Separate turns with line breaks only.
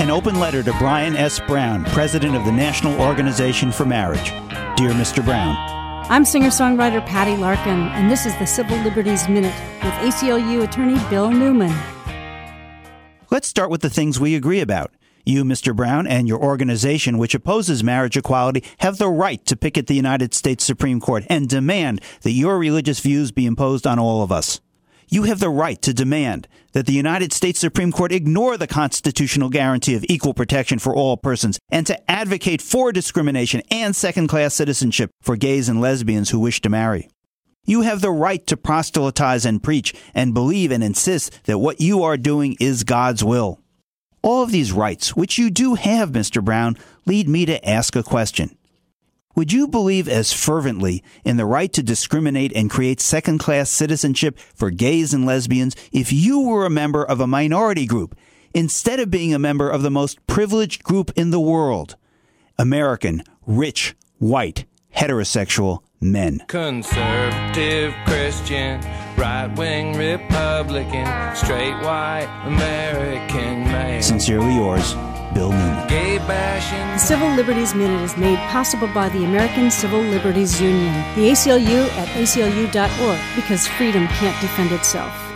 An open letter to Brian S. Brown, President of the National Organization for Marriage. Dear Mr. Brown,
I'm singer songwriter Patty Larkin, and this is the Civil Liberties Minute with ACLU attorney Bill Newman.
Let's start with the things we agree about. You, Mr. Brown, and your organization, which opposes marriage equality, have the right to picket the United States Supreme Court and demand that your religious views be imposed on all of us. You have the right to demand that the United States Supreme Court ignore the constitutional guarantee of equal protection for all persons and to advocate for discrimination and second class citizenship for gays and lesbians who wish to marry. You have the right to proselytize and preach and believe and insist that what you are doing is God's will. All of these rights, which you do have, Mr. Brown, lead me to ask a question. Would you believe as fervently in the right to discriminate and create second class citizenship for gays and lesbians if you were a member of a minority group instead of being a member of the most privileged group in the world? American, rich, white, heterosexual men.
Conservative Christian, right wing Republican, straight white American man.
Sincerely yours, Bill Newman.
The Civil Liberties Minute is made possible by the American Civil Liberties Union, the ACLU at aclu.org, because freedom can't defend itself.